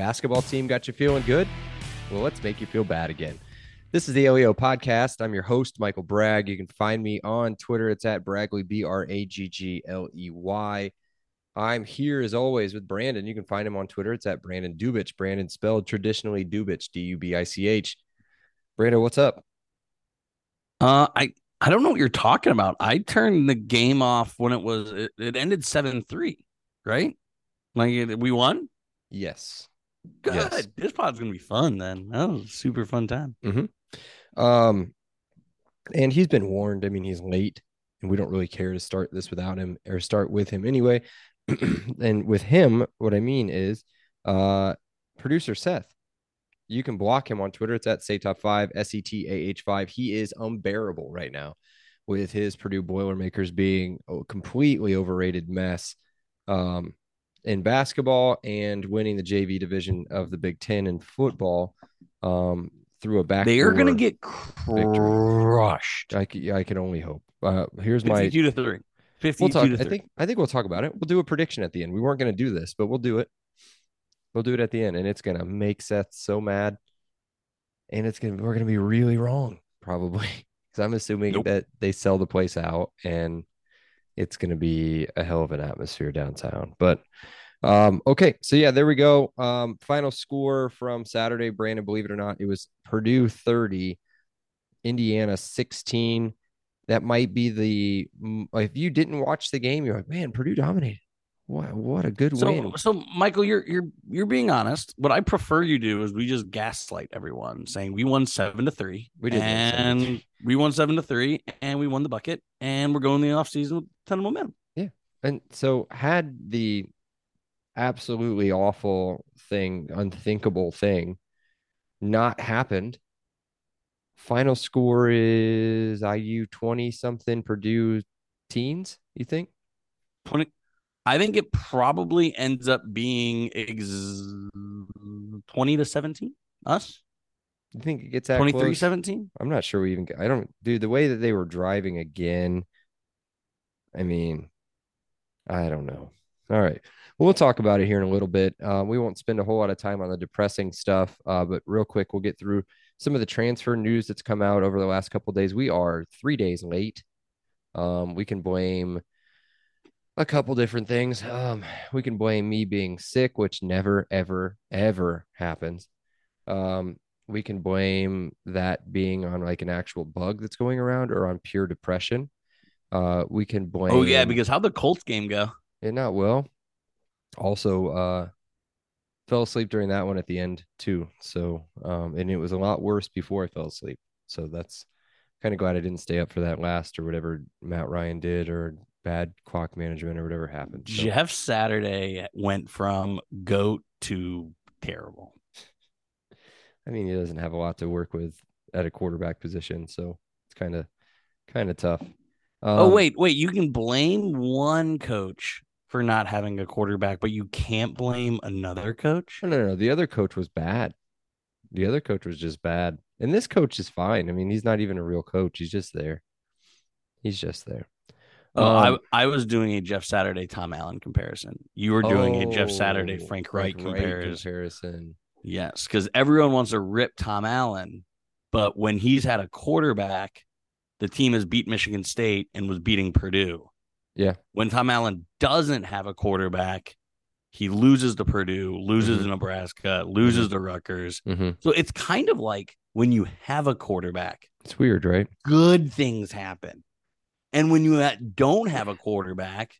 Basketball team got you feeling good? Well, let's make you feel bad again. This is the LEO podcast. I'm your host, Michael Bragg. You can find me on Twitter. It's at Braggley, B R A G G L E Y. I'm here as always with Brandon. You can find him on Twitter. It's at Brandon Dubich. Brandon spelled traditionally Dubich, D U B I C H. Brandon, what's up? Uh, I I don't know what you're talking about. I turned the game off when it was it, it ended seven three, right? Like it- we won. Yes. Good. Yes. This pod's gonna be fun. Then that was a super fun time. Um, and he's been warned. I mean, he's late, and we don't really care to start this without him or start with him anyway. and with him, what I mean is, uh, producer Seth, you can block him on Twitter. It's at say top five S E T A H five. He is unbearable right now with his Purdue Boilermakers being a completely overrated mess. Um, in basketball and winning the JV division of the Big Ten in football, um, through a back. They are gonna get crushed. I can, I can only hope. Uh, here's my. To three. Fifty-two We'll talk. I think. I think we'll talk about it. We'll do a prediction at the end. We weren't going to do this, but we'll do it. We'll do it at the end, and it's going to make Seth so mad, and it's going. to We're going to be really wrong, probably, because I'm assuming Nope. that they sell the place out, and it's going to be a hell of an atmosphere downtown. But um, okay, so yeah, there we go. Um, final score from Saturday, Brandon. Believe it or not, it was Purdue 30, Indiana 16. That might be the if you didn't watch the game, you're like, man, Purdue dominated. What what a good So, win. so Michael, you're you're you're being honest. What I prefer you do is we just gaslight everyone, saying we won seven to three. We did win seven to and we won seven to three, and we won the bucket, and we're going the off season with a ton of momentum. Yeah. And so had the absolutely awful thing, unthinkable thing not happened, final score is IU 20 something, Purdue teens, you think? Twenty. I think it probably ends up being ex- twenty to seventeen. Us You think it gets that 23 close? 17 I'm not sure we even get I don't dude, the way that they were driving again. I mean, I don't know. All right. Well, we'll talk about it here in a little bit. Um, we won't spend a whole lot of time on the depressing stuff, uh, but real quick, we'll get through some of the transfer news that's come out over the last couple of days. We are three days late. Um, we can blame a couple different things. Um, we can blame me being sick, which never, ever, ever happens. Um, we can blame that being on like an actual bug that's going around or on pure depression. Uh, we can blame. Oh yeah, because how'd the Colts game go? it not well. Also, uh, fell asleep during that one at the end too. So, um, and it was a lot worse before I fell asleep. So that's kind of glad I didn't stay up for that last or whatever Matt Ryan did or bad clock management or whatever happened. So, Jeff Saturday went from goat to terrible. I mean, he doesn't have a lot to work with at a quarterback position, so it's kind of kind of tough. oh Um, wait, wait, you can blame one coach for not having a quarterback, but you can't blame another coach. No, no, no. The other coach was bad. The other coach was just bad. And this coach is fine. I mean, he's not even a real coach. He's just there. He's just there. Oh, Um, I I was doing a Jeff Saturday Tom Allen comparison. You were doing a Jeff Saturday oh, Frank Reich comparison. comparison. Yes, because everyone wants to rip Tom Allen, but when he's had a quarterback, the team has beat Michigan State and was beating Purdue. Yeah. When Tom Allen doesn't have a quarterback, he loses to Purdue, loses Mhm. to Nebraska, loses to Rutgers. hmm So it's kind of like when you have a quarterback, It's weird, right? good things happen. And when you don't have a quarterback,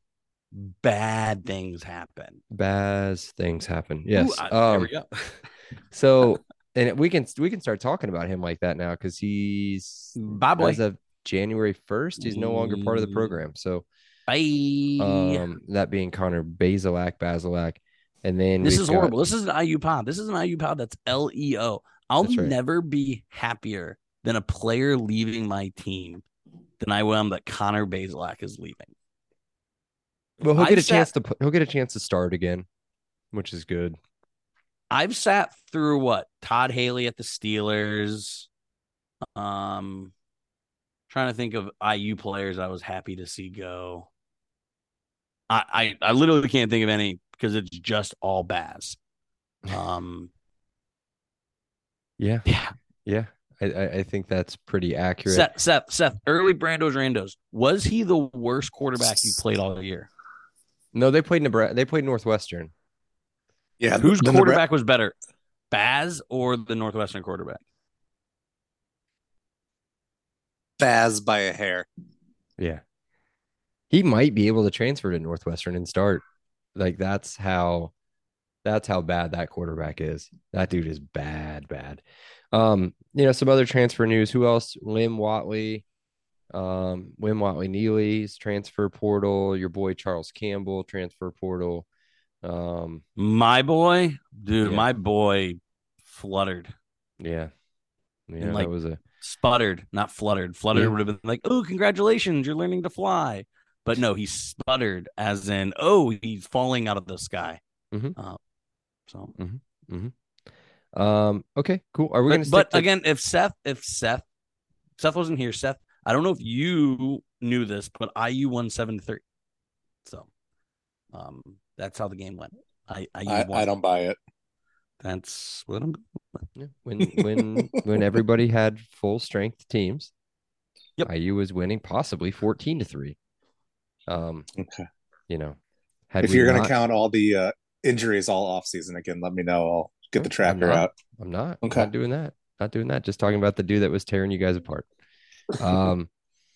bad things happen. Bad things happen. Yes. Ooh, I- there um, we go. so and we can we can start talking about him like that now because he's boy. as of January first, he's no longer part of the Mm. program. So Bye. um, that being Connor Bazelak, Bazelak, and then this is got- horrible. This is an IU pod. This is an IU pod that's L E O. I'll right. never be happier than a player leaving my team than I am that Connor Bazelak is leaving. Well, he'll I've get a sat- chance to he'll get a chance to start again, which is good. I've sat through what Todd Haley at the Steelers. Um, trying to think of IU players I was happy to see go. I I, I literally can't think of any because it's just all Baz. Um, Yeah, yeah. yeah. I, I, I think that's pretty accurate. Seth, Seth, Seth, early Brandos Randos. Was he the worst quarterback you played all year? No, they played Nebraska. They played Northwestern. Yeah, Whose the Nebra- quarterback was better, Baz or the Northwestern quarterback? Baz by a hair. Yeah, he might be able to transfer to Northwestern and start. Like that's how that's how bad that quarterback is. That dude is bad, bad. Um, you know, some other transfer news. Who else? Lim Watley, um, Wim Watley Neely's transfer portal. Your boy Charles Campbell transfer portal. Um, My boy, dude, Yeah. my boy fluttered, yeah, yeah, And, like, that was a sputtered, not fluttered. Fluttered Yeah. would have been like, "Oh, congratulations, you're learning to fly." But no, he sputtered, as in, "Oh, he's falling out of the sky." Mhm. Uh, so, um. Okay, cool. Are we but, gonna? Stick but to- again, if Seth, if Seth, Seth wasn't here, Seth, I don't know if you knew this, but IU won seven to three. So, um, that's how the game went. I, IU I. I don't buy it. That's what I'm. Yeah, when when when everybody had full strength teams, Yep. IU was winning possibly fourteen to three. Um, Okay. you know, had If you're going to count all the uh, injuries all off season again, let me know. I'll get the Nope, I'm tracker not. out. I'm not. I'm Okay. not doing that. Not doing that. Just talking about the dude that was tearing you guys apart. Um,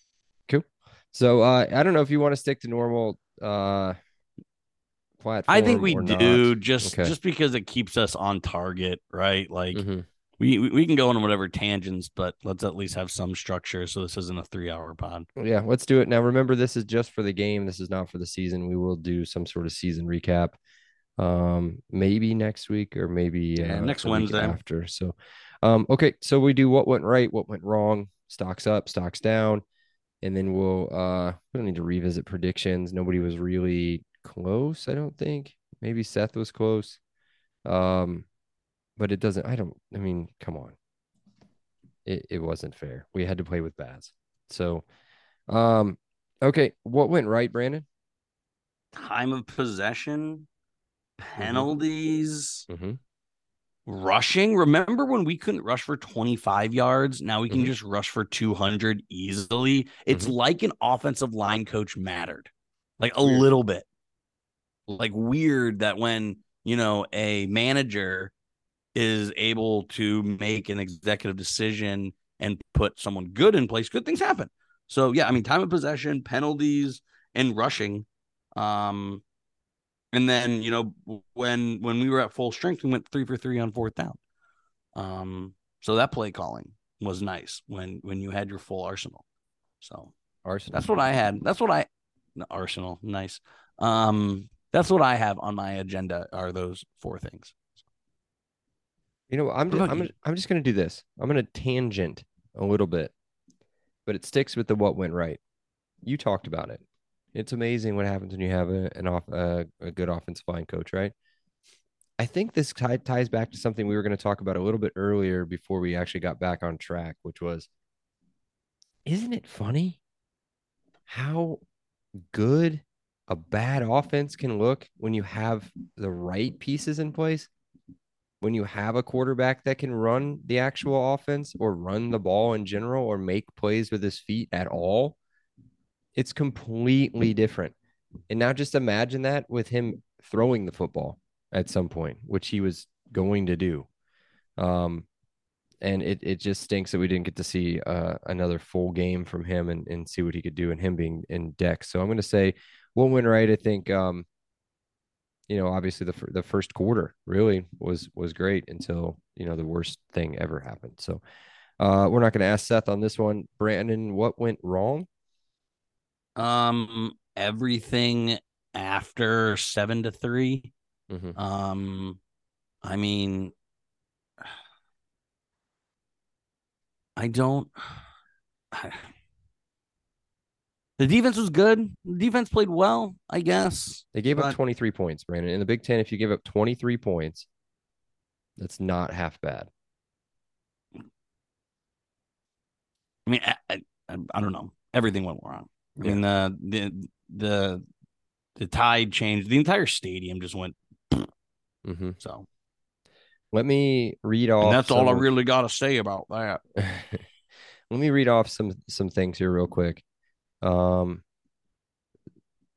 cool. So uh, I don't know if you want to stick to normal uh platform. I think we do not. just Okay. just because it keeps us on target, right? Like Mhm. We we can go on whatever tangents, but let's at least have some structure. So this isn't a three hour pod. Yeah, let's do it now. Remember, this is just for the game. This is not for the season. We will do some sort of season recap, um, maybe next week or maybe Yeah, uh, next Wednesday. after. So, um, okay, so we do what went right, what went wrong, stocks up, stocks down, and then we'll uh, we don't need to revisit predictions. Nobody was really close, I don't think. Maybe Seth was close, um, but it doesn't. I don't. I mean, come on. It it wasn't fair. We had to play with Baz. So, um, okay, what went right, Brandon? Time of possession, penalties, Mm-hmm. rushing. Remember when we couldn't rush for 25 yards? Now we can Mhm. just rush for 200 easily. It's Mhm. like an offensive line coach mattered, like a Weird. little bit. Like weird that when, you know, a manager is able to make an executive decision and put someone good in place, good things happen. So yeah, I mean, time of possession, penalties, and rushing. Um, and then you know when when we were at full strength, we went three for three on fourth down. Um, so that play calling was nice when when you had your full arsenal. So Arsenal. that's what I had. That's what I no, arsenal. Nice. Um, that's what I have on my agenda. Are those four things? You know, I'm just, I'm you? just, I'm just gonna do this. I'm gonna tangent a little bit, but it sticks with the what went right. You talked about it. It's amazing what happens when you have a, an off uh, a good offensive line coach, right? I think this tie, ties back to something we were going to talk about a little bit earlier before we actually got back on track, which was, isn't it funny how good a bad offense can look when you have the right pieces in place? When you have a quarterback that can run the actual offense or run the ball in general or make plays with his feet at all, it's completely different. And now just imagine that with him throwing the football at some point, which he was going to do. Um, and it, it just stinks that we didn't get to see uh, another full game from him and, and see what he could do and him being in deck. So I'm going to say we'll win right. I think um, you know, obviously the the first quarter really was was great until you know the worst thing ever happened. So uh, we're not going to ask Seth on this one. Brandon, what went wrong? Um, everything after seven to 3 Mhm. Um, I mean, I don't. The defense was good. The defense played well, I guess. They gave up 23 points, Brandon. In the Big Ten, if you give up 23 points, that's not half bad. I mean, I, I, I don't know. Everything went wrong. I mean, the the the the tide changed. The entire stadium just went. Mm-hmm. So, Let me read off. and that's all I really got to say about that. Let me read off some some things here real quick. Um,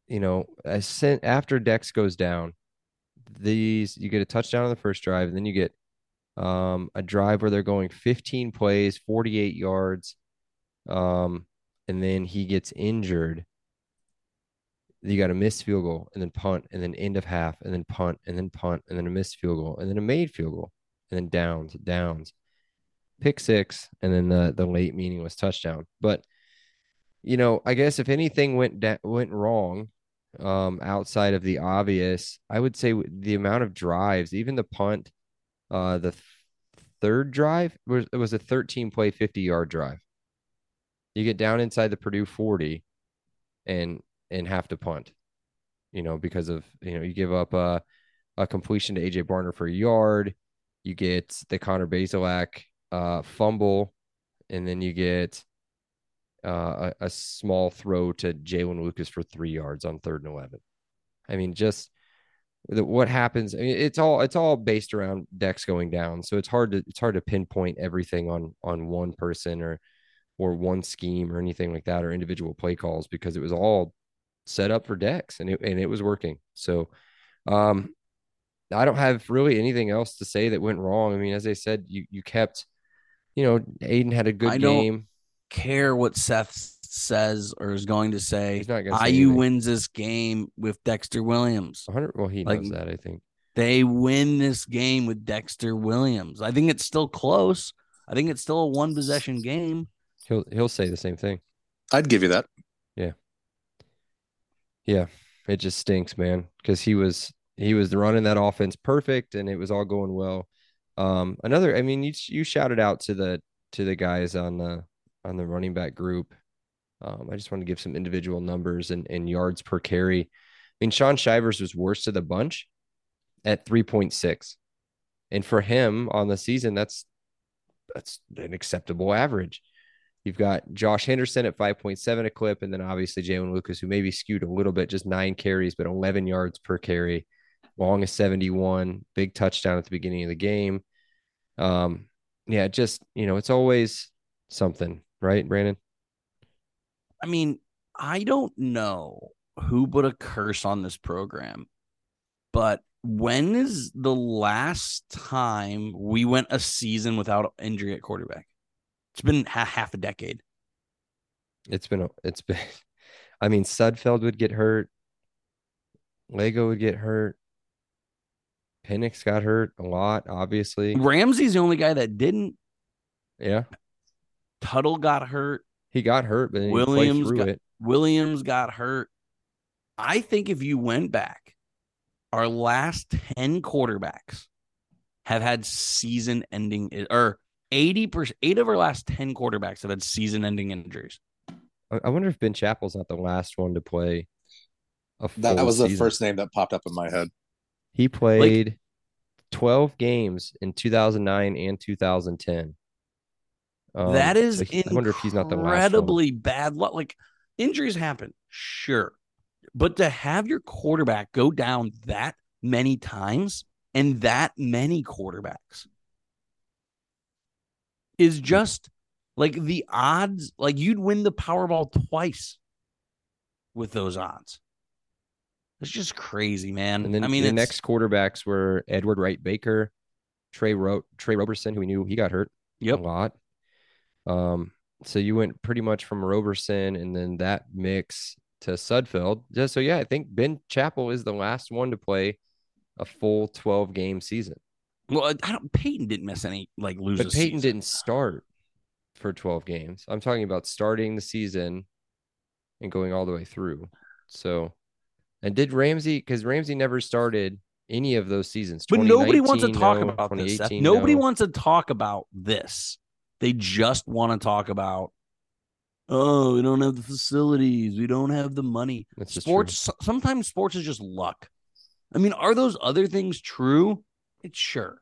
you know, as sent after Dex goes down, these you get a touchdown on the first drive, and then you get um a drive where they're going 15 plays, 48 yards, um, and then he gets injured. You got a missed field goal, and then punt, and then end of half, and then punt, and then punt, and then a missed field goal, and then a made field goal, and then downs, downs pick six, and then the the late meaningless touchdown. But you know, I guess if anything went went wrong, um, outside of the obvious, I would say the amount of drives, even the punt, uh, the th- third drive was it was a 13 play 50 yard drive. You get down inside the Purdue 40, and and have to punt, you know, because of you know you give up a a completion to AJ Barner for a yard. You get the Connor Bazelak uh, fumble, and then you get uh, a, a small throw to Jaylin Lucas for three yards on third and eleven. I mean, just the, what happens. I mean, it's all it's all based around Dex going down, so it's hard to it's hard to pinpoint everything on on one person or or one scheme or anything like that or individual play calls because it was all set up for Dex and it and it was working. So, um, I don't have really anything else to say that went wrong. I mean, as I said, you you kept, you know, Aiden had a good game. Care what Seth says or is going to say. He's not gonna say IU anything. wins this game with Dexter Williams. 100. Well, he Like- knows that. I think. They win this game with Dexter Williams. I think it's still close. I think it's still a one possession game. He'll he'll say the same thing. I'd give you that. Yeah. Yeah, it just stinks, man, because he was he was running that offense perfect and it was all going well. Um, another, I mean, you you shouted out to the to the guys on the on the running back group. Um, I just want to give some individual numbers and, and yards per carry. I mean, Shaun Shivers was worst of the bunch at 3.6. And for him on the season, that's that's an acceptable average. You've got Josh Henderson at 5.7 a clip, and then obviously Jaylin Lucas, who maybe skewed a little bit, just nine carries, but 11 yards per carry, long as 71, big touchdown at the beginning of the game. Um, yeah, just you know, it's always something, right, Brandon? I mean, I don't know who put a curse on this program, but when is the last time we went a season without injury at quarterback? It's been ha- half a decade. It's been, it's been. I mean, Sudfeld would get hurt. Lagow would get hurt. Penix got hurt a lot, obviously. Ramsey's the only guy that didn't. Yeah, Tuttle got hurt. he got hurt, but then he played Williams through got- it. Williams got hurt. I think if you went back, our last 10 quarterbacks have had season ending or 80%, eight of our last 10 quarterbacks have had season ending injuries. I I wonder if Ben Chappell's not the last one to play a That full was the first name that popped up in my head. He played 12 games in 2009 and 2010. Um, that is I wonder if he's not the incredibly bad luck. Like injuries happen, sure. But to have your quarterback go down that many times and that many quarterbacks is just like the odds, like you'd win the Powerball twice with those odds. It's just crazy, man. And then I mean, the it's, next quarterbacks were Edward Wright Baker, Trey Ro- Trey Roberson, who we knew he got hurt Yep. a lot. Um, so you went pretty much from Roberson and then that mix to Sudfeld. Just so yeah, I think Ben Chappell is the last one to play a full 12 game season. Well, I don't. Peyton didn't miss any like lose. But Peyton season. didn't start for 12 games. I'm talking about starting the season and going all the way through. So, and did Ramsey, because Ramsey never started any of those seasons. But nobody wants to talk no. about this. Nobody no. wants to talk about this. They just want to talk about. Oh, we don't have the facilities. We don't have the money. That's sports. so- Sometimes sports is just luck. I mean, are those other things true? It's sure.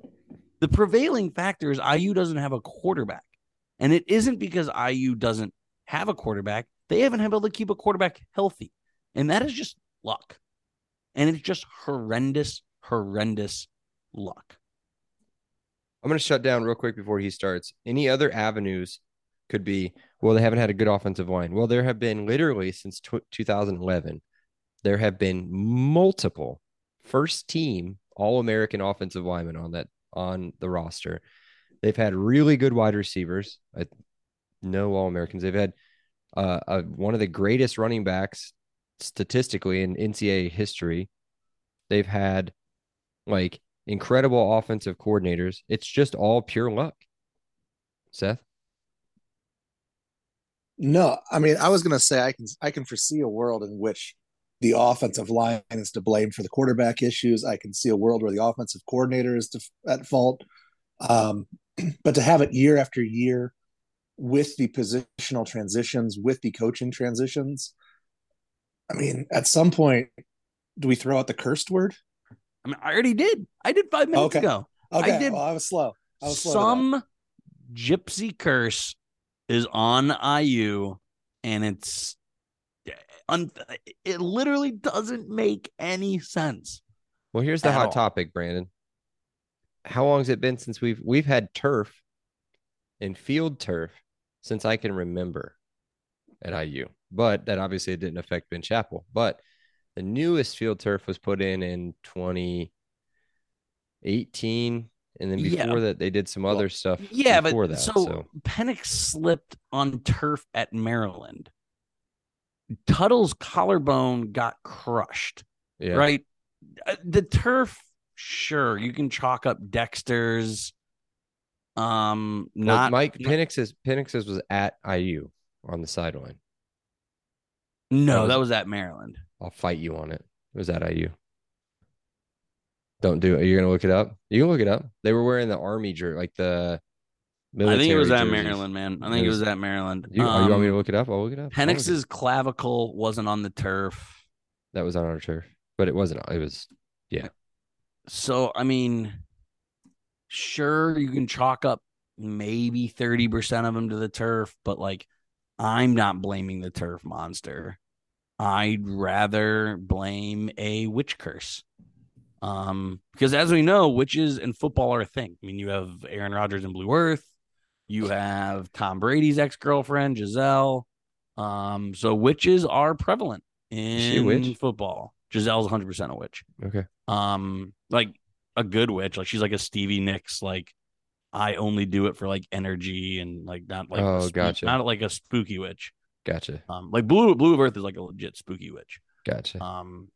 The prevailing factor is IU doesn't have a quarterback, and it isn't because IU doesn't have a quarterback. They haven't been able to keep a quarterback healthy, and that is just luck. And it's just horrendous, horrendous luck. I'm going to shut down real quick before he starts. Any other avenues could be, well, they haven't had a good offensive line. Well, there have been literally since tw 2011, there have been multiple first team All American offensive linemen on that on the roster. They've had really good wide receivers. I, no All Americans. They've had uh, uh, one of the greatest running backs statistically in NCAA history. They've had like incredible offensive coordinators. It's just all pure luck. Seth, No, I mean, I was going to say I can I can foresee a world in which the offensive line is to blame for the quarterback issues. I can see a world where the offensive coordinator is to, at fault. Um, but to have it year after year with the positional transitions, with the coaching transitions, I mean, at some point, do we throw out the cursed word? I mean, I already did. I did five minutes Okay. ago. Okay, did- well, I was slow. I was slow. Some gypsy curse is on IU, and it's un- it literally doesn't make any sense. well, here's the hot all. topic, Brandon. How long has it been since we've we've had turf and field turf since I can remember at IU? But that obviously didn't affect Ben Chappell. But the newest field turf was put in in 2018, and then Yeah. before that they did some other stuff. Yeah, before but that. so, so Penix slipped on turf at Maryland. Tuttle's collarbone got crushed. yeah, right? Uh, The turf, sure, you can chalk up Dexter's. Um, Well, not Mike not- Penix's Penix's was at IU on the sideline. No, that that was- was at Maryland. I'll fight you on it. It was at IU. Don't do it. You're gonna look it up. You can look it up. They were wearing the army jersey, like the. I think it was at jerseys. Maryland, man. I think it was- was at Maryland. You, oh, you want me to Um, look it up? I'll look it up. It- Penix's clavicle wasn't on the turf. That was on our turf, but it wasn't. It was. Yeah. So, I mean, sure, you can chalk up maybe 30% of them to the turf, but like, I'm not blaming the turf monster. I'd rather blame a witch curse. Um, because as we know, witches and football are a thing. I mean, you have Aaron Rodgers and Blue Earth, you have Tom Brady's ex girlfriend, Gisele. Um, so witches are prevalent in football. Gisele's 100% a witch Okay. um like a good witch like she's like a stevie nicks like i only do it for like energy and like not like Oh, spook- gotcha. not like a spooky witch Gotcha. um like blue blue of earth is like a legit spooky witch Gotcha. um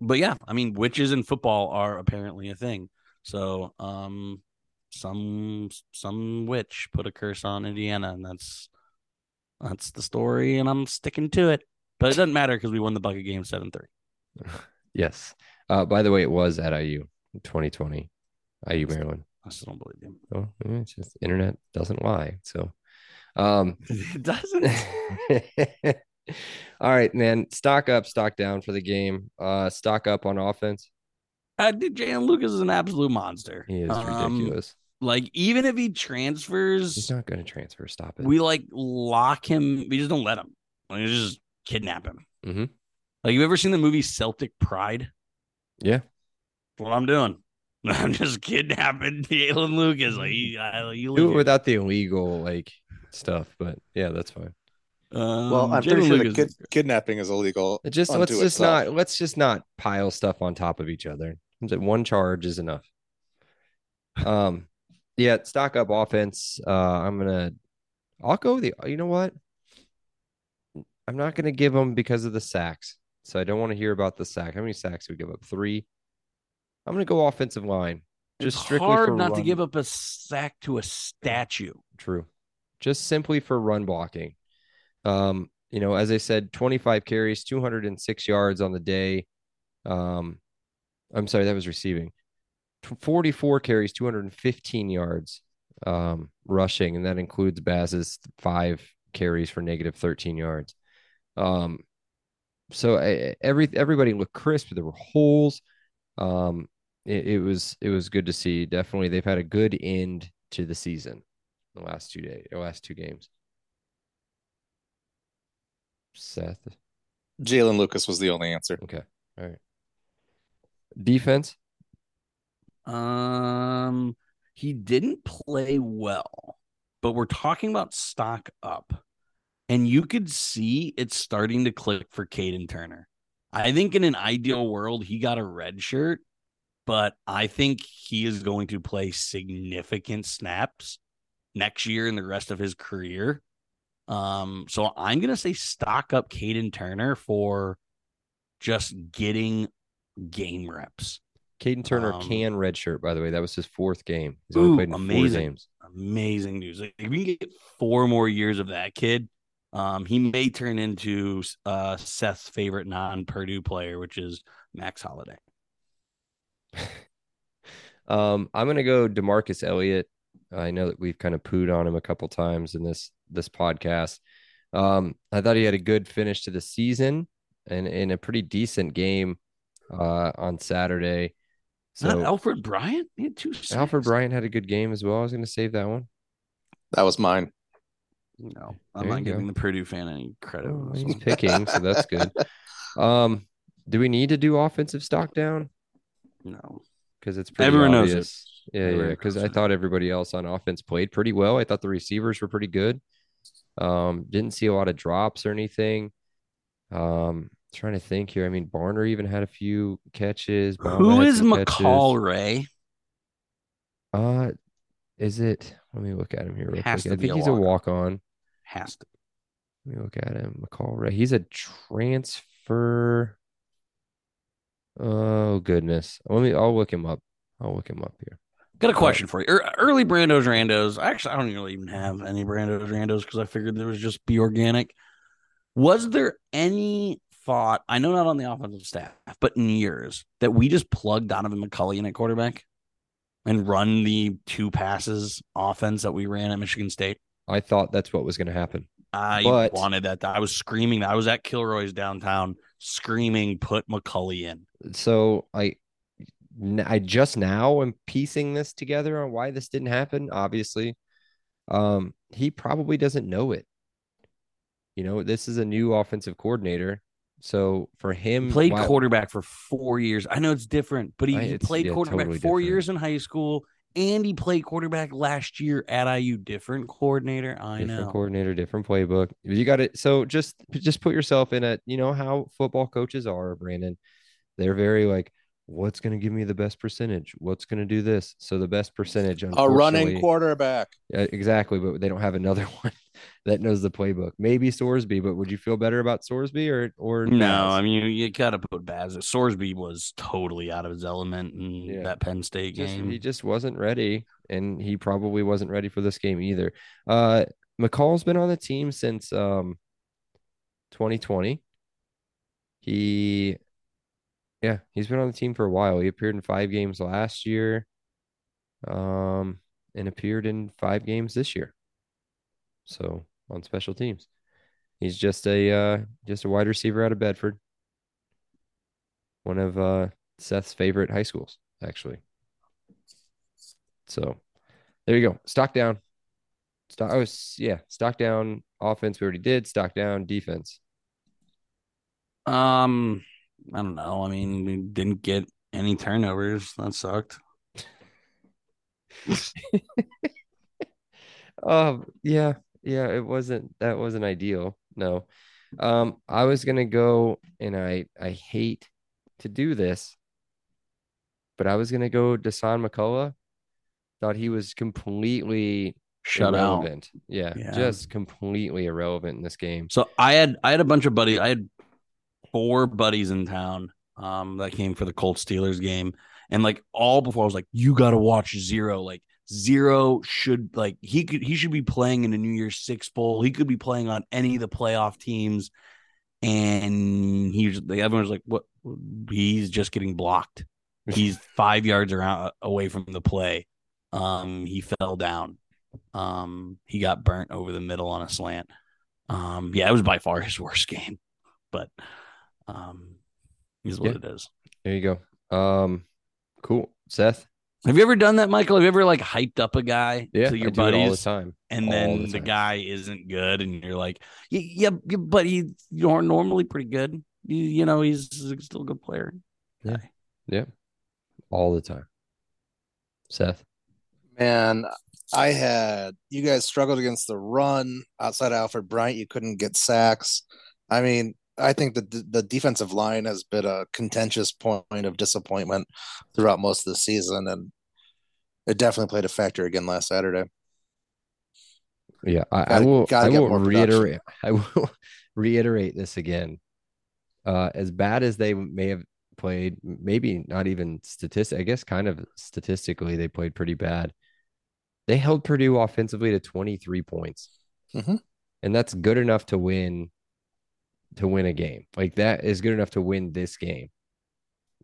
but yeah i mean witches in football are apparently a thing so um some some witch put a curse on indiana and that's that's the story and i'm sticking to it but it doesn't matter because we won the bucket game 7-3 yes. Uh, by the way, it was at IU, 2020, IU Maryland. i still don't believe you Oh, it's just internet doesn't lie. So, um, it doesn't all right, man. Stock up, stock down for the game. Uh, stock up on offense. Uh, Jaylin Lucas is an absolute monster. He is Um, ridiculous. Like, even if he transfers, He's not going to transfer. Stop it. we like lock him. We just don't let him. Like, we just kidnap him. Mm-hmm. Like, you ever seen the movie Celtic Pride? yeah. What I'm doing. I'm just kidnapping Jaylin Lucas. Like, you, I, you Do it without the illegal like stuff, but yeah, that's fine. Um, Well, I'm pretty sure the Lucas kid, kidnapping is illegal. It just let's just itself. not let's just not pile stuff on top of each other. One charge is enough. Um, yeah, stock up offense. Uh, I'm gonna, I'll go the. You know what? I'm not gonna give them because of the sacks. So I don't want to hear about the sack. How many sacks did we give up? Three. I'm going to go offensive line. Just it's strictly hard for not to give up a sack to a statue. True. Just simply for run blocking. Um, you know, as I said, 25 carries, 206 yards on the day. Um, I'm sorry, that was receiving. 44 carries, 215 yards um, rushing, and that includes Baz's five carries for negative 13 yards. Um, so I, every everybody looked crisp. There were holes. Um, it, it was it was good to see. Definitely, they've had a good end to the season. The last two days, the last two games. Seth, Jaylin Lucas was the only answer. okay, all right. Defense, Um, he didn't play well, but we're talking about stock up, and you could see it's starting to click for Caden Turner. I think in an ideal world, he got a red shirt, but I think he is going to play significant snaps next year and the rest of his career. Um, so I'm gonna say stock up Caden Turner for just getting game reps. Caden Turner Um, can redshirt. By the way, that was his fourth game. He's only Ooh, played in four amazing. games. amazing news. If we can get four more years of that kid, um, he may turn into uh, Seth's favorite non-Purdue player, which is Max Holiday. Um, I'm gonna go Demarcus Elliott. I know that we've kind of pooed on him a couple times in this this podcast. Um, I thought he had a good finish to the season and in a pretty decent game uh, on Saturday. So So Alfred Bryant, he had two. Alfred. Bryant had a good game as well. I was gonna save that one. That was mine. No, I'm not giving go. the Purdue fan any credit. Oh, he's picking, so that's good. Um, do we need to do offensive stock down? No, Because it's pretty everyone knows it. Obvious. Yeah, yeah. Because I thought everybody else on offense played pretty well. I thought the receivers were pretty good. Um, didn't see a lot of drops or anything. Um, trying to think here. I mean, Barner even had a few catches. Bama Who had is some McCall catches. Ray? Uh, is it? Let me look at him here real Has quick. to I think a he's a walk-on. walk on. Has to. Let me look at him. McCall Ray. He's a transfer. Oh goodness. Let me. I'll look him up. I'll look him up here. Got a question for you. Er- Early Brandos Randos. Actually, I don't really even have any Brandos Randos because I figured there was just be organic. Was there any thought? I know not on the offensive staff, but in years that we just plug Donovan McCulley in at quarterback and run the two passes offense that we ran at Michigan State. I thought that's what was going to happen. I But- wanted that. I was screaming. I was at Kilroy's downtown screaming, "Put McCulley in." so I I just now am piecing this together on why this didn't happen. Obviously, um, he probably doesn't know it. You know, this is a new offensive coordinator, so for him, He played quarterback for four years. I know it's different, but he, I- he played yeah, quarterback totally four different. years in high school, and he played quarterback last year at IU. Different coordinator. I different know. coordinator, different playbook. You got it. So just just put yourself in a, you know how football coaches are, Brandon. They're very like, what's going to give me the best percentage? What's going to do this? So the best percentage, A running quarterback. Exactly, but they don't have another one that knows the playbook. Maybe Sorsby, but would you feel better about Sorsby or or No, Baz? I mean you, you got to put Baz. Sorsby was totally out of his element in Yeah. that Penn State just, game. he just wasn't ready, and he probably wasn't ready for this game either. Uh, McCall's been on the team since um 2020. He, yeah, he's been on the team for a while. He appeared in five games last year, um, and appeared in five games this year. So on special teams, he's just a uh, just a wide receiver out of Bedford. One of uh, Seth's favorite high schools, actually. So there you go. Stock down. Stock. Oh, yeah. Stock down. Offense. We already did. Stock down. Defense. Um, I don't know. I mean, we didn't get any turnovers. That sucked. Um. Yeah. Yeah. It wasn't. That wasn't ideal. No. Um. I was gonna go, and I I hate to do this, but I was gonna go Dasan McCullough. Thought he was completely Shut out. Yeah, Yeah. just completely irrelevant in this game. So I had I had a bunch of buddies. I had four buddies in town Um, that came for the Colts Steelers game, and like all before, I was like, you got to watch Zero. Like Zero should like he could he should be playing in a New Year's Six bowl. He could be playing on any of the playoff teams, and he was everyone was like, what? He's just getting blocked. He's five yards around away from the play. Um, he fell down. Um, he got burnt over the middle on a slant. Um, yeah, it was by far his worst game, but um, is what Yeah. it is. There you go. Um, cool. Seth. Have you ever done that, Michael? Have you ever like hyped up a guy Yeah, to your I do it all the time. and all then the the, guy isn't good, and you're like, yeah, yeah, yeah, but he's nor- normally pretty good. You, you know, he's still a good player. Yeah. Yeah, all the time. Seth. Man, I had you guys struggled against the run outside of Alfred Bryant. You couldn't get sacks. I mean, I think that the, defensive line has been a contentious point of disappointment throughout most of the season, and it definitely played a factor again last Saturday. Yeah, I, I Gotta- will. I will reiterate. I will reiterate this again. Uh, as bad as they may have played, maybe not even statistic. I guess kind of statistically, they played pretty bad. They held Purdue offensively to 23 points, Mhm. and that's good enough to win. To win a game like that is good enough to win this game.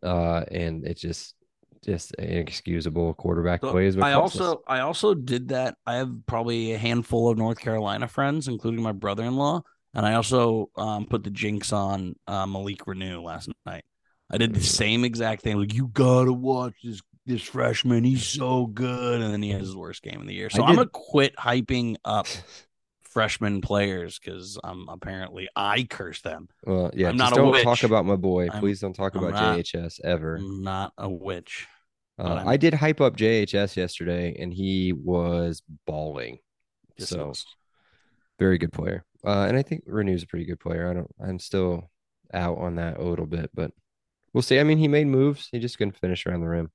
Uh, and it's just just inexcusable quarterback So play is what I us. also I also did that. I have probably a handful of North Carolina friends, including my brother-in-law, and I also um, put the jinx on uh, Malik Reneau last night. I did the same exact thing. Like you gotta watch this this freshman. He's so good, and then he has his worst game of the year. So I'm gonna quit hyping up freshman players because um apparently I curse them. Well, yeah, I'm not a don't talk about my boy. I'm- Please don't talk I'm about not- JHS ever. I'm not a witch. Uh, I'm- did hype up JHS yesterday, and he was bawling. So very good player. Uh, and I think Reneau's a pretty good player. I don't. I'm still out on that a little bit, but we'll see. I mean, he made moves. He just couldn't finish around the rim.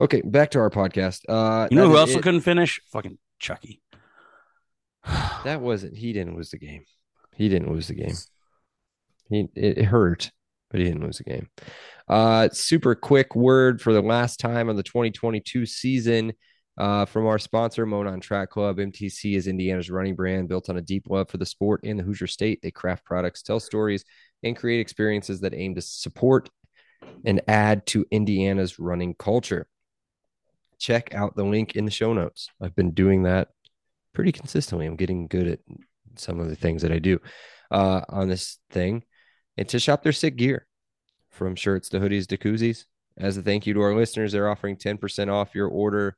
Okay, back to our podcast. Uh, you know who else it. couldn't finish? Fucking Chucky. That wasn't. He didn't lose the game. He didn't lose the game. He it, hurt, but he didn't lose the game. Uh, super quick word for the last time on the 2022 season. Uh, from our sponsor, Monon Track Club. MTC is Indiana's running brand built on a deep love for the sport and the Hoosier State. They craft products, tell stories, and create experiences that aim to support and add to Indiana's running culture. Check out the link in the show notes. I've been doing that pretty consistently. I'm getting good at some of the things that I do uh, on this thing and to shop their sick gear from shirts to hoodies to koozies. As a thank you to our listeners, they're offering 10% off your order.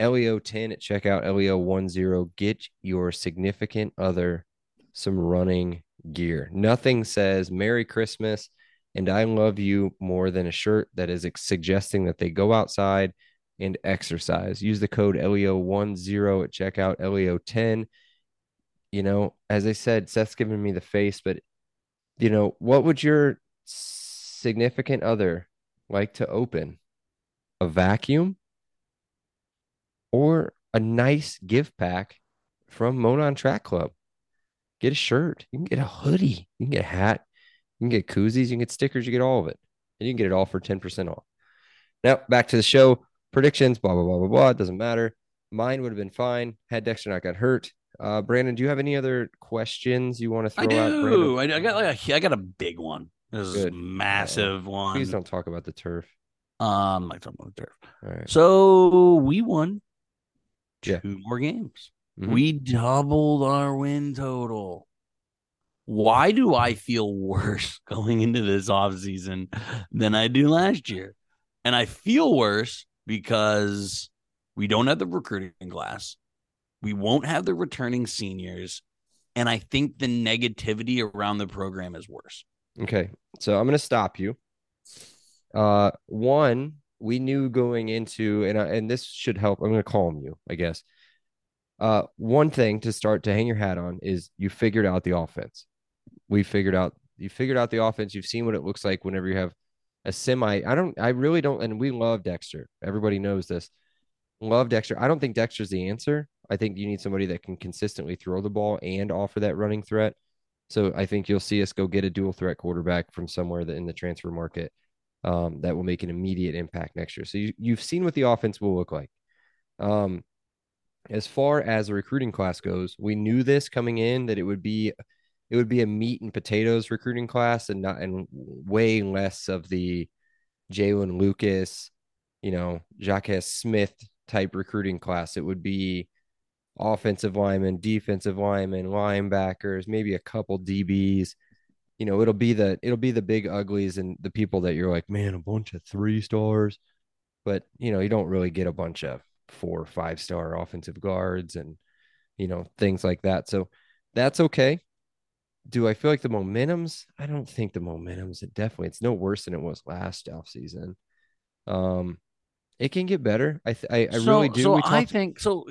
LEO10 at checkout, LEO10. Get your significant other some running gear. Nothing says Merry Christmas and I love you more than a shirt that is suggesting that they go outside and exercise. Use the code LEO10 at checkout, LEO10. You know, as I said, Seth's giving me the face, but you know, what would your significant other like to open? A vacuum or a nice gift pack from Monon Track Club? Get a shirt, you can get a hoodie, you can get a hat, you can get koozies, you can get stickers, you get all of it. And you can get it all for 10% off. Now, back to the show. Predictions, blah, blah, blah, blah, blah. It doesn't matter. Mine would have been fine had Dexter not got hurt. Uh, Brandon, do you have any other questions you want to throw I out? do. Brandon? I, I got like a, I got a big one. This is Good. a massive one. Please don't talk about the turf. Um, I like that. All right. So we won Yeah. two more games. Mhm. We doubled our win total. Why do I feel worse going into this offseason than I do last year? And I feel worse because we don't have the recruiting class. We won't have the returning seniors. And I think the negativity around the program is worse. Okay, so I'm going to stop you. Uh, one, we knew going into, and I, and this should help. I'm going to calm you, I guess. Uh, one thing to start to hang your hat on is you figured out the offense. We figured out you figured out the offense. You've seen what it looks like whenever you have a semi. I don't. I really don't. And we love Dexter. Everybody knows this. Love Dexter. I don't think Dexter's the answer. I think you need somebody that can consistently throw the ball and offer that running threat. So I think you'll see us go get a dual threat quarterback from somewhere in the transfer market um, that will make an immediate impact next year. So you, you've seen what the offense will look like. Um, as far as the recruiting class goes, we knew this coming in that it would be it would be a meat and potatoes recruiting class and not and way less of the Jaylin Lucas, you know, Jacques Smith type recruiting class. It would be offensive linemen, defensive linemen, linebackers, maybe a couple DBs. You know, it'll be the it'll be the big uglies and the people that you're like, man, a bunch of three stars. But you know, you don't really get a bunch of four or five star offensive guards and you know things like that. So that's okay. Do I feel like the momentum's? I don't think the momentum's it definitely it's no worse than it was last off season. Um, it can get better. I th- I, I so, really do. So I think so.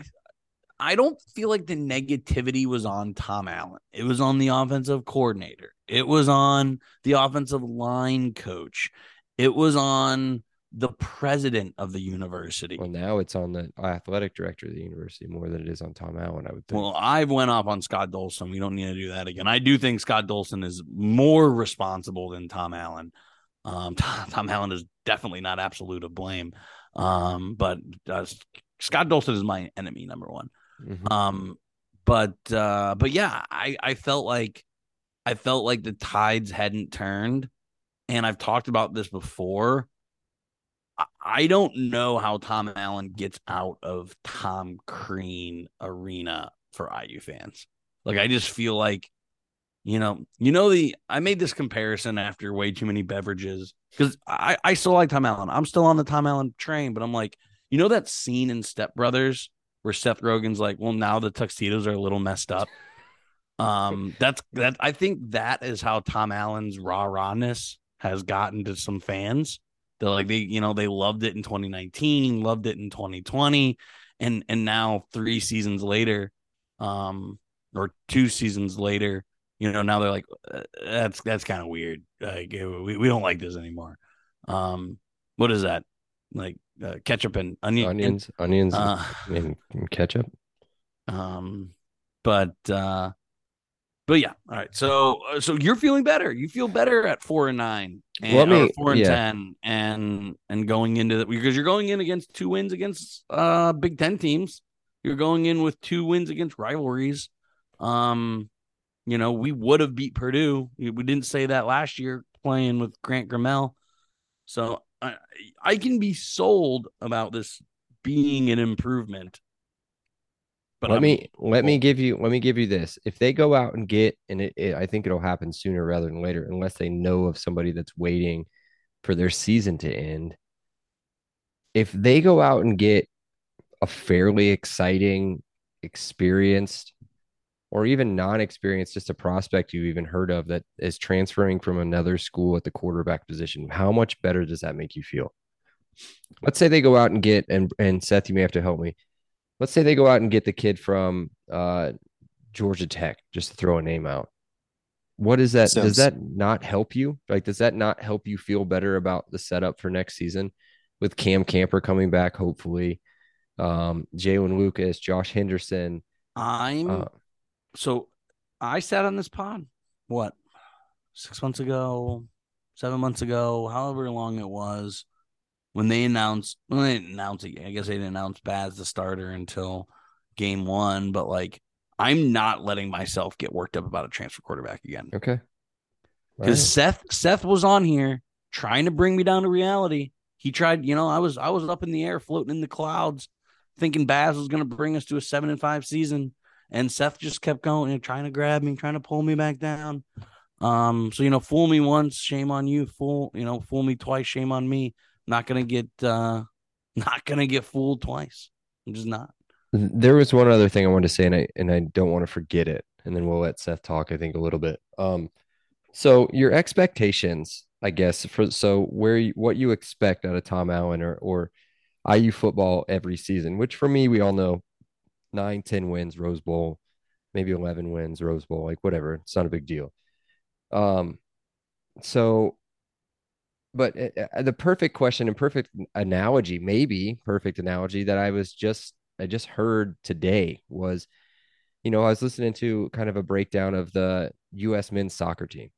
I don't feel like the negativity was on Tom Allen. It was on the offensive coordinator. It was on the offensive line coach. It was on the president of the university. well, now it's on the athletic director of the university more than it is on Tom Allen. I would think. Well, I've went off on Scott Dolson. We don't need to do that again. I do think Scott Dolson is more responsible than Tom Allen. Um, Tom, Tom Allen is definitely not absolute of blame. Um, but uh, Scott Dolson is my enemy number one. Mhm. Um, but uh, but yeah, I I felt like I felt like the tides hadn't turned, and I've talked about this before. I- don't know how Tom Allen gets out of Tom Crean arena for IU fans. Like I just feel like, you know, you know the I made this comparison after way too many beverages because I I still like Tom Allen. I'm still on the Tom Allen train, but I'm like, you know that scene in Step Brothers where Seth Rogen's like, well, now the tuxedos are a little messed up. Um, that's that. I think that is how Tom Allen's rah rahness has gotten to some fans. They're like they, you know, they loved it in 2019, loved it in 2020, and and now three seasons later, um, or two seasons later, you know, now they're like, uh, that's that's kind of weird. Like we we don't like this anymore. Um, what is that? Like uh, ketchup and onion, onions, onions, uh, and ketchup. um, but uh, but yeah, all right. So uh, so you're feeling better. You feel better at four and nine, and Let me- four and yeah. ten, and and going into that because you're going in against two wins against uh Big Ten teams. You're going in with two wins against rivalries. Um, you know, we would have beat Purdue. We we didn't say that last year playing with Grant Gremel. So I I can be sold about this being an improvement. But let I'm- me let me give you let me give you this. If they go out and get and it, it, I think it'll happen sooner rather than later, unless they know of somebody that's waiting for their season to end. If they go out and get a fairly exciting, experienced, or even non-experienced, just a prospect you've even heard of that is transferring from another school at the quarterback position, how much better does that make you feel? Let's say they go out and get and and Seth, you may have to help me let's say they go out and get the kid from uh, Georgia Tech, just to throw a name out. What is that? Sims. Does that not help you? Like, does that not help you feel better about the setup for next season with Cam Camper coming back, hopefully? Um, Jaylin Lucas, Josh Henderson. I'm Uh, so I sat on this pod what six months ago, seven months ago, however long it was, when they announced when they didn't announce it. I guess they didn't announce Baz the starter until game one, but like I'm not letting myself get worked up about a transfer quarterback again. okay. Because Right. Seth Seth was on here trying to bring me down to reality. He tried, you know, I was I was up in the air, floating in the clouds, thinking Baz was going to bring us to a seven and five season, and Seth just kept going and trying to grab me, trying to pull me back down. Um, so you know, fool me once, shame on you. Fool, you know, fool me twice, shame on me. Not gonna get, uh not gonna get fooled twice. I'm just not. There was one other thing I wanted to say, and I and I don't want to forget it. And then we'll let Seth talk, I think, a little bit. Um, so your expectations, I guess, for so where you, what you expect out of Tom Allen or or IU football every season, which for me, we all know nine, 10 wins, Rose Bowl, maybe 11 wins, Rose Bowl, like whatever. It's not a big deal. Um, so, but uh, uh, the perfect question and perfect analogy, maybe perfect analogy that I was just, I just heard today was you know, I was listening to kind of a breakdown of the U.S. men's soccer team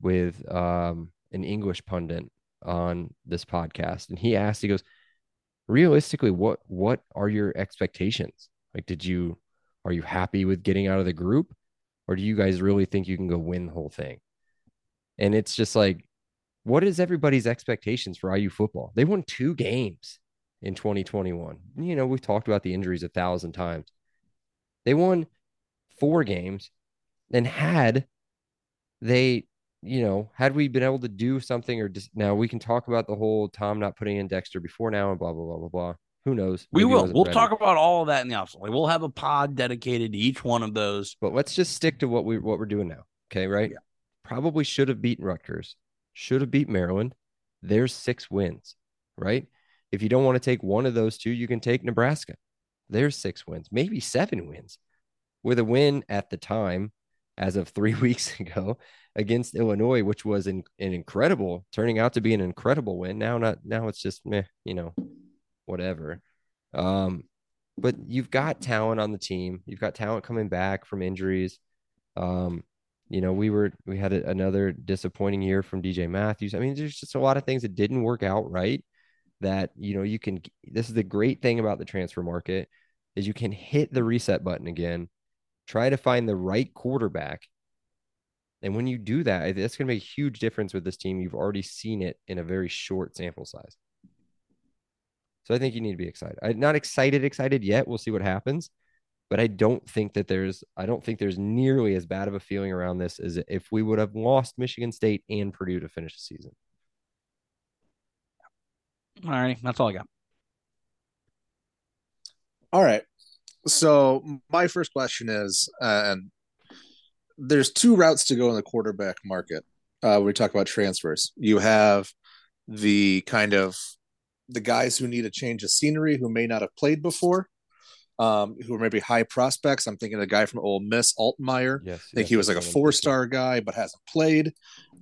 with um, an English pundit on this podcast, and he asked, he goes, realistically, what what are your expectations? Like, did you are you happy with getting out of the group, or do you guys really think you can go win the whole thing? And it's just like, what is everybody's expectations for IU football? They won two games in 2021. You know, we've talked about the injuries a thousand times. They won four games and had they you know had we been able to do something or just now we can talk about the whole tom not putting in dexter before now and blah blah blah blah blah who knows We Maybe will. We'll ready. talk about all of that in the offseason. Like we'll have a pod dedicated to each one of those. but let's just stick to what we what we're doing now okay right Yeah. probably should have beaten rutgers should have beat maryland there's six wins right if you don't want to take one of those two you can take nebraska there's six wins maybe seven wins with a win at the time as of three weeks ago against Illinois, which was an, an incredible, turning out to be an incredible win. Now, not now, it's just meh, you know, whatever. Um, but you've got talent on the team. You've got talent coming back from injuries. Um, you know, we were we had a, another disappointing year from DJ Matthews. I mean, there's just a lot of things that didn't work out right. That you know, you can. This is the great thing about the transfer market is you can hit the reset button again try to find the right quarterback. And when you do that, that's going to make a huge difference with this team. You've already seen it in a very short sample size. So I think you need to be excited. I'm not excited, excited yet. We'll see what happens. But I don't think that there's I don't think there's nearly as bad of a feeling around this as if we would have lost Michigan State and Purdue to finish the season. All right, that's all I got. All right. So my first question is, uh, and there's two routes to go in the quarterback market. Uh, when we talk about transfers, you have the kind of the guys who need a change of scenery who may not have played before, um, who are maybe high prospects. I'm thinking of the guy from Ole Miss, Altmyer. Yes. I think he was like a four star guy, but hasn't played.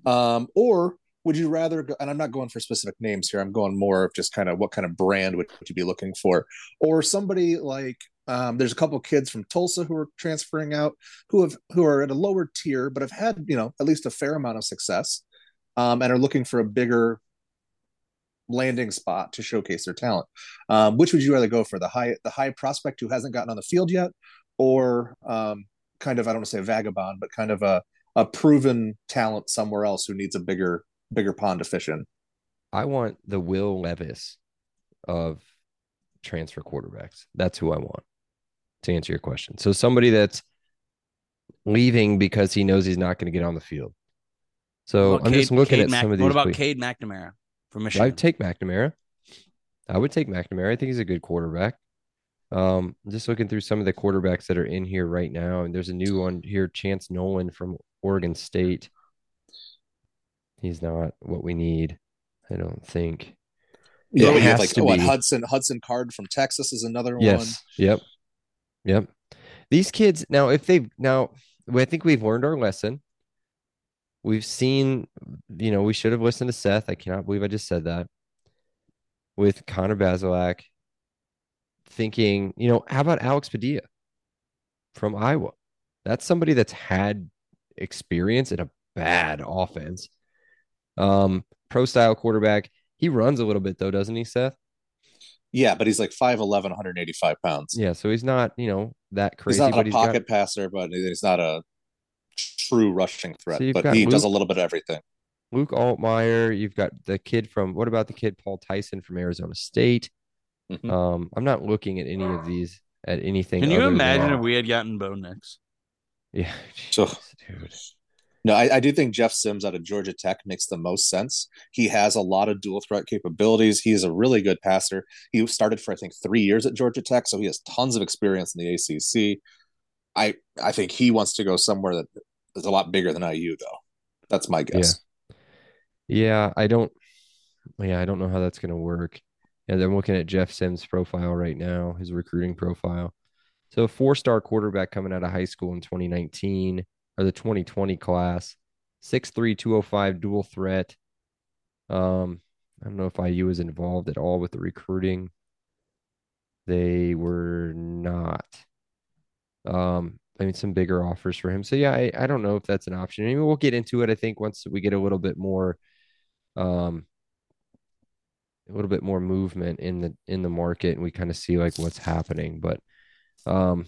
Um, or would you rather go, and I'm not going for specific names here, I'm going more of just kind of what kind of brand would, would you be looking for? Or somebody like um, there's a couple kids from Tulsa who are transferring out who have who are at a lower tier, but have had, you know, at least a fair amount of success um, and are looking for a bigger landing spot to showcase their talent. Um, which would you rather go for? The high the high prospect who hasn't gotten on the field yet, or um, kind of I don't want to say a vagabond, but kind of a a proven talent somewhere else who needs a bigger bigger pond to fish in. I want the Will Levis of transfer quarterbacks. That's who I want to answer your question. So somebody that's leaving because he knows he's not going to get on the field. So I'm just looking Cade at Mac- some of these. What about ple- Cade McNamara from I'd take McNamara. I would take McNamara. I think he's a good quarterback. Um, just looking through some of the quarterbacks that are in here right now, and there's a new one here, Chance Nolan from Oregon State. He's not what we need, I don't think. Yeah, It we have has like to what be. Hudson Hudson Card from Texas is another one. Yes. Yep. Yep. These kids now, if they've now, I think we've learned our lesson. We've seen, you know, we should have listened to Seth. I cannot believe I just said that. With Connor Bazelak, thinking, you know, how about Alex Padilla from Iowa? That's somebody that's had experience in a bad offense. Um, pro style quarterback. He runs a little bit though, doesn't he, Seth? Yeah, but he's like 5'11, 185 pounds. Yeah, so he's not, you know, that crazy. he's not a he's got- pocket passer, but he's not a true rushing threat. So but got he does a little bit of everything. Luke Altmyer. You've got the kid from what about the kid Paul Tyson from Arizona State? Mhm. Um, I'm not looking at any of these at anything. Can you imagine if we had gotten Bo Nix? Yeah, So- dude. No, I, I do think Jeff Sims out of Georgia Tech makes the most sense. He has a lot of dual threat capabilities. He's a really good passer. He started for I think three years at Georgia Tech, so he has tons of experience in the ACC. I I think he wants to go somewhere that is a lot bigger than IU, though. That's my guess. Yeah, I don't. Yeah, I don't know how that's gonna work. And I'm looking at Jeff Sims' profile right now, his recruiting profile. So a four-star quarterback coming out of high school in 2019 or the 2020 class, 6'3", 205, dual threat. Um, I don't know if IU was involved at all with the recruiting. They were not. Um, I mean, some bigger offers for him. So yeah, I, I don't know if that's an option. I mean, we'll get into it. I think once we get a little bit more, um, a little bit more movement in the in the market, and we kind of see like what's happening. But, um,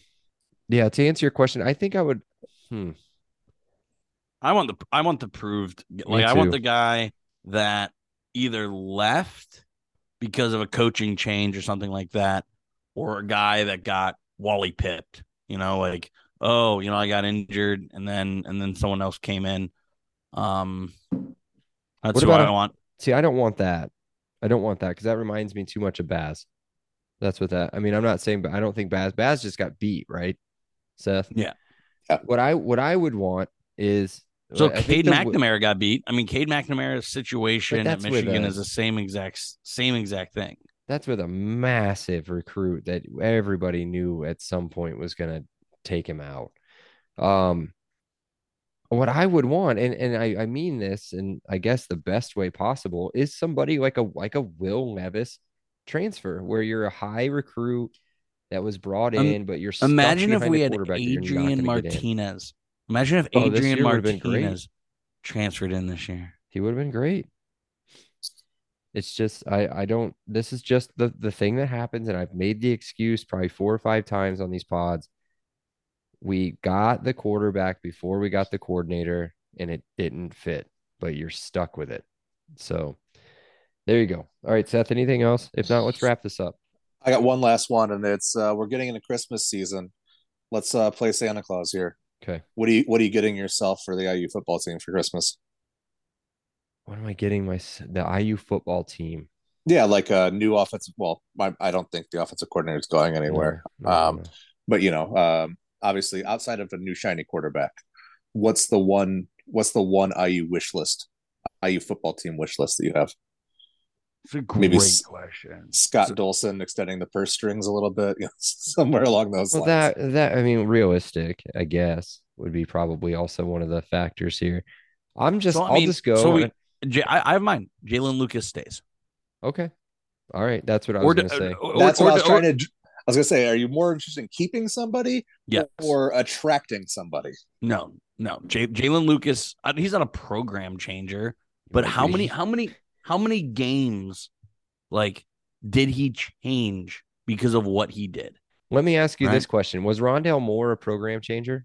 yeah, to answer your question, I think I would. Hmm. I want the I want the proved like I want the guy that either left because of a coaching change or something like that, or a guy that got Wally pipped. You know, like oh, you know, I got injured and then and then someone else came in. Um, that's What who about I a- want. See, I don't want that. I don't want that because that reminds me too much of Baz. That's what that. I mean, I'm not saying, but I don't think Baz. Baz just got beat, right? Seth. Yeah. Yeah. What I what I would want is So I think Cade the- McNamara got beat. I mean, Cade McNamara's situation at Michigan a- is the same exact same exact thing. That's with a massive recruit that everybody knew at some point was going to take him out. Um, what I would want, and and I, I mean this, and I guess the best way possible is somebody like a like a Will Levis transfer, where you're a high recruit that was brought Um, in, but you're stuck Imagine if we had quarterback that you're not Adrian gonna get in. Martinez. Imagine if Oh, Adrian year would've been great. Martinez transferred in this year. He would have been great. It's just I I don't this is just the the thing that happens and I've made the excuse probably four or five times on these pods. We got the quarterback before we got the coordinator and it didn't fit, but you're stuck with it. So there you go. All right, Seth, anything else? If not, let's wrap this up. I got one last one, and it's uh, we're getting into Christmas season. Let's uh, play Santa Claus here. Okay. What are you What are you getting yourself for the IU football team for Christmas? What am I getting my the IU football team? Yeah, like a new offensive. Well, my, I don't think the offensive coordinator is going anywhere. No, no, um, no. but you know, um, obviously, outside of a new shiny quarterback, what's the one? What's the one IU wish list? IU football team wish list that you have? It's a Maybe great s- question. Scott So- Dolson extending the purse strings a little bit, you know, somewhere along those Well, lines. that that I mean, realistic, I guess, would be probably also one of the factors here. I'm just, So, I I'll mean, just go. so we- and- J- I, I have mine. Jaylin Lucas stays. okay, all right, that's what I was gonna say. or- That's or- what I was or- trying to. I was gonna say, are you more interested in keeping somebody Yes. or attracting somebody? No, no. J- Jaylin Lucas, he's not a program changer, but how many, how many, how many games, like, did he change because of what he did? Let me ask you Right. this question: Was Rondale Moore a program changer?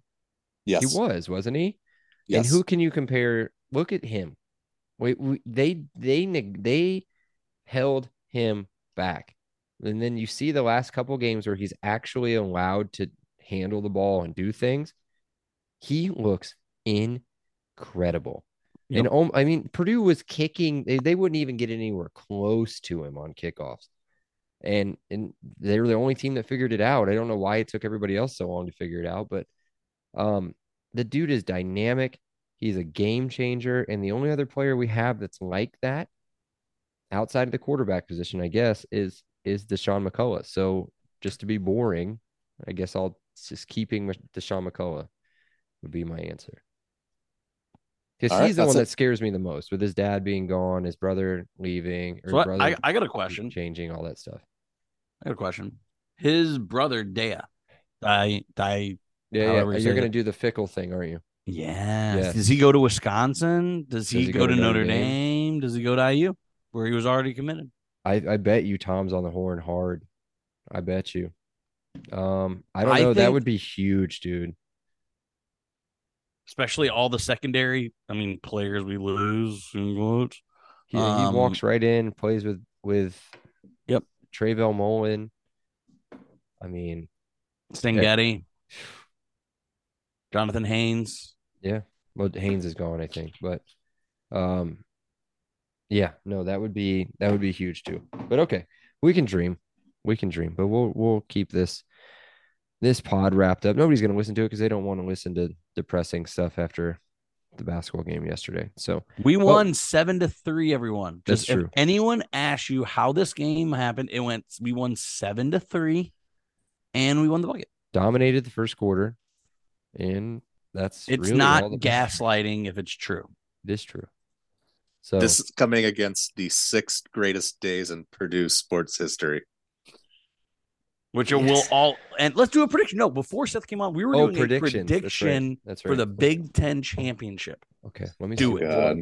Yes. He was, wasn't he? Yes. And who can you compare? Look at him. Wait, we, they they they held him back, and then you see the last couple games where he's actually allowed to handle the ball and do things. He looks incredible. And Yep. um, I mean, Purdue was kicking; they, they wouldn't even get anywhere close to him on kickoffs, and and they were the only team that figured it out. I don't know why it took everybody else so long to figure it out, but um, the dude is dynamic. He's a game changer, and the only other player we have that's like that outside of the quarterback position, I guess, is is Dasan McCullough. So just to be boring, I guess I'll just keeping Dasan McCullough would be my answer. Because All right, he's the one it. that scares me the most, with his dad being gone, his brother leaving, or So I, brother I, I got a question. changing, all that stuff. I got a question. His brother Dea, I, I, Yeah, yeah. You're gonna do the fickle thing, aren't you? Yeah. Yes. Does he go to Wisconsin? Does he, he go, to Notre Dame? Does he go to IU, where he was already committed? I, I bet you Tom's on the horn hard. I bet you. Um, I don't I know. that would be huge, dude. Especially all the secondary. I mean, players we lose. He, he Um, walks right in, plays with with Yep. Trayvell Mullen. I mean, Stengetti, Jonathan Haynes. Yeah, well, Haynes is gone, I think, but um, yeah, no, that would be that would be huge too. But okay, we can dream, we can dream, but we'll we'll keep this this pod wrapped up. Nobody's gonna listen to it because they don't want to listen to depressing stuff after the basketball game yesterday. So We won seven to three. Everyone, That's Just if true. anyone asks you how this game happened, it went. We won seven to three, and we won the bucket. dominated the first quarter, and that's It's really not gaslighting if it's true. It is true. So This is coming against the sixth greatest days in Purdue sports history. which will all and let's do a prediction. No, before Seth came on, we were Oh, doing predictions. a That's right. prediction That's for the Big Ten championship. Okay, let me Do see. it. God.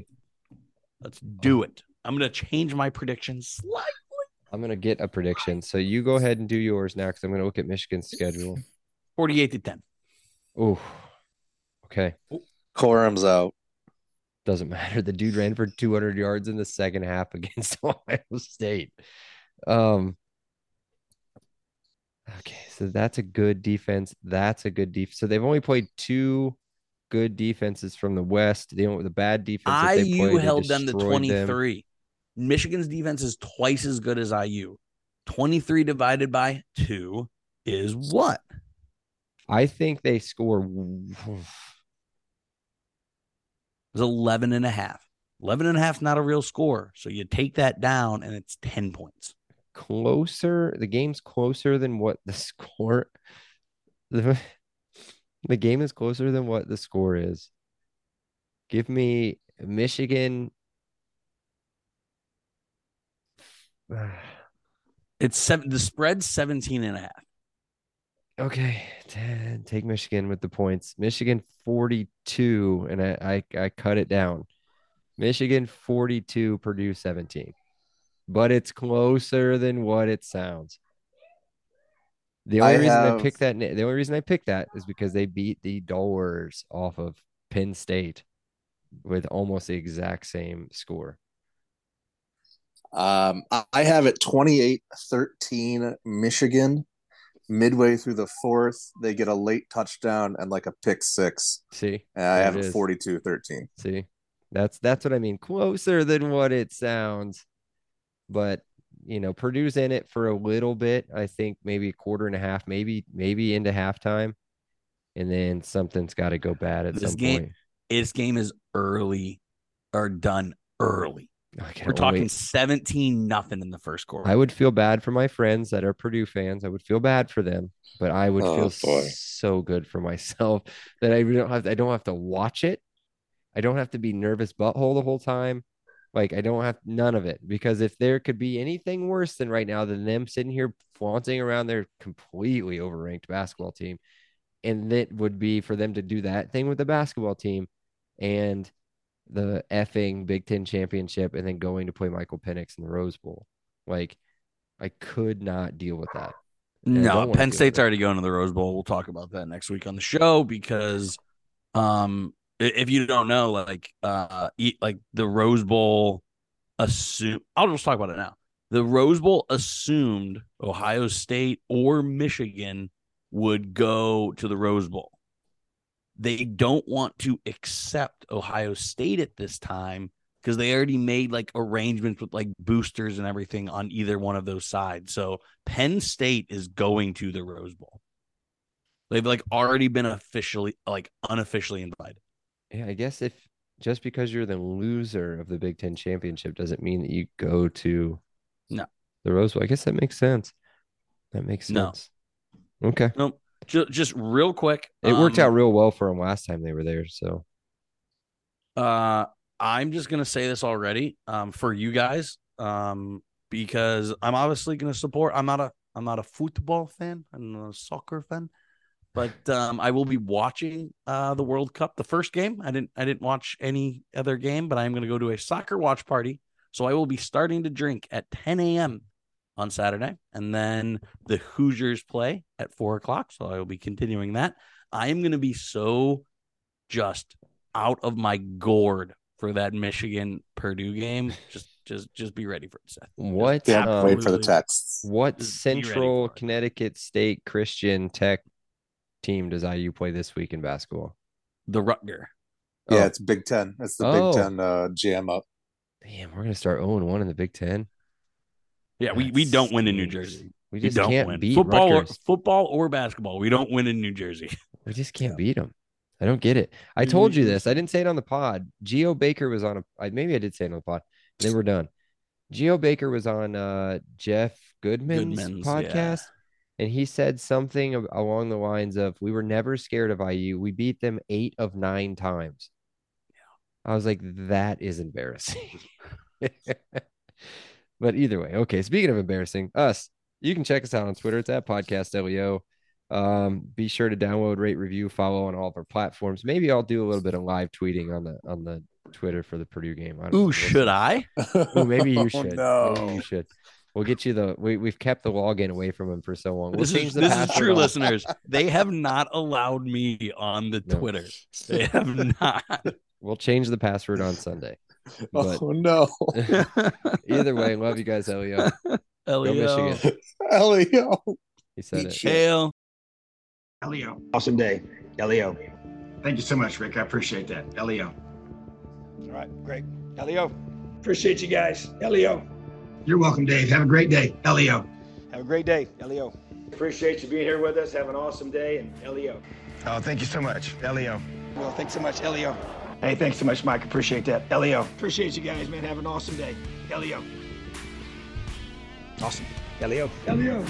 Let's do it. I'm gonna change my prediction slightly. I'm gonna get a prediction. So you go ahead and do yours now because I'm gonna look at Michigan's schedule. 48 to 10. Oh, okay. Corum's out. Doesn't matter. The dude ran for 200 yards in the second half against Ohio State. Um. Okay, so that's a good defense. That's a good defense. So they've only played two good defenses from the West. The only the bad defense they IU played, held them to destroyed them. 23. Michigan's defense is twice as good as IU. 23 divided by 2 is what? I think they score. It's 11 and a half. 11 and a half is not a real score. So you take that down and it's 10 points. closer. The game's closer than what the score. The, the game is closer than what the score is. Give me Michigan. It's seven the spread's 17 and a half. Okay, 10, take Michigan with the points. Michigan 42, and I, I I cut it down. Michigan 42, Purdue 17. But it's closer than what it sounds. The only I reason I have- picked that the only reason I picked that is because they beat the Dores off of Penn State with almost the exact same score. Um, I- I have it 28 13 Michigan. Midway through the fourth, they get a late touchdown and like a pick six. See? And I have it it is. 42 13. See, that's that's what I mean. Closer than what it sounds, but you know, Purdue's in it for a little bit. I think maybe a quarter and a half, maybe maybe into halftime, and then something's got to go bad at This some game- point. This game is early or done early. I can We're talking only- 17 nothing in the first quarter. I would feel bad for my friends that are Purdue fans. I would feel bad for them, but I would Oh, feel boy. so good for myself that I don't have I don't have to watch it. I don't have to be nervous butthole the whole time. Like I don't have none of it because if there could be anything worse than right now than them sitting here flaunting around their completely overranked basketball team, and that would be for them to do that thing with the basketball team and the effing Big Ten championship and then going to play Michael Penix in the Rose Bowl. Like I could not deal with that. And no, Penn State's already going to the Rose Bowl. We'll talk about that next week on the show because um if you don't know like uh e- like the Rose Bowl assume I'll just talk about it now. The Rose Bowl assumed Ohio State or Michigan would go to the Rose Bowl. They don't want to accept Ohio State at this time because they already made like arrangements with like boosters and everything on either one of those sides. So Penn State is going to the Rose Bowl. They've like already been officially like unofficially invited. Yeah, I guess if just because you're the loser of the Big Ten championship doesn't mean that you go to No. the Rose Bowl. I guess that makes sense. That makes sense. No. Okay. No, just just real quick. It worked um, out real well for them last time they were there. So Uh, I'm just gonna say this already, um, for you guys, um, because I'm obviously gonna support. I'm not a I'm not a football fan. I'm not a soccer fan, but um, I will be watching uh the World Cup, the first game. I didn't I didn't watch any other game, but I'm gonna go to a soccer watch party. So I will be starting to drink at 10 a.m. on Saturday, and then the Hoosiers play at four o'clock. So I will be continuing that. I am gonna be so just out of my gourd for that Michigan Purdue game. Just just just be ready for it, Seth. what Can't um, wait for the Absolutely. texts. what Just Central. Connecticut State Christian Tech team does IU play this week in basketball? The Rutger. Yeah, Oh. it's Big Ten. It's the Oh. Big Ten uh, jam up. Damn, we're gonna start 0 1 in the Big Ten. Yeah, we, we don't win in New. Jersey. We We just don't can't win beat football or football or basketball. We don't win in New Jersey. We just can't beat them. I don't get it. I told you this. I didn't say it on the pod. Geo Baker was on a. I, maybe I did say it on the pod. Then we're done. Geo Baker was on uh, Jeff Goodman's, Goodman's, podcast, yeah. and he said something along the lines of, "We were never scared of IU. We beat them eight of nine times." I was like, "That is embarrassing." but either way, okay. Speaking of embarrassing, us You can check us out on Twitter. It's at Podcast LEO. Um, be sure to download, rate, review, follow on all of our platforms. Maybe I'll do a little bit of live tweeting on the on the Twitter for the Purdue game. I. Ooh, should. I? Ooh, maybe you Oh, should. no. Maybe you should. We'll get you the. We we've kept the login away from him for so long. We'll This change is the this is true, on- listeners. They have not allowed me on the No. Twitter. They have not. We'll change the password on Sunday. But oh no, either way, love you guys, Elio. Elio. Michigan. Elio. He said it. shit. Hail. Elio. Awesome day. Elio. Thank you so much, Rick. I appreciate that. Elio. All right, great. Elio. Appreciate you guys. Elio. You're welcome, Dave. Have a great day. Elio. Have a great day. Elio. Appreciate you being here with us. Have an awesome day. And Elio. Oh, thank you so much. Elio. Well, thanks so much, Elio. Hey, thanks so much, Mike. Appreciate that. Elio. Appreciate you guys, man. Have an awesome day. Elio. Awesome. Elio. Elio.